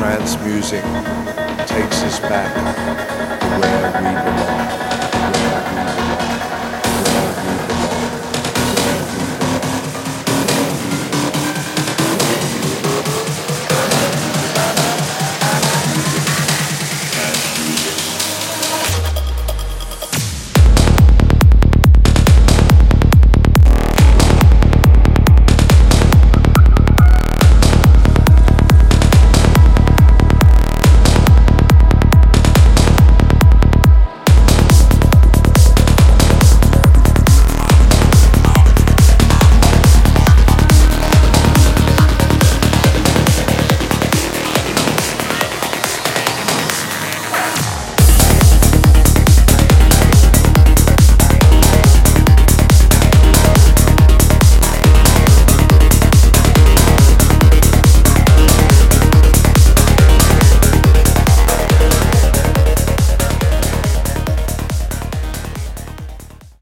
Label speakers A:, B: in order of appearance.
A: trance music takes us back.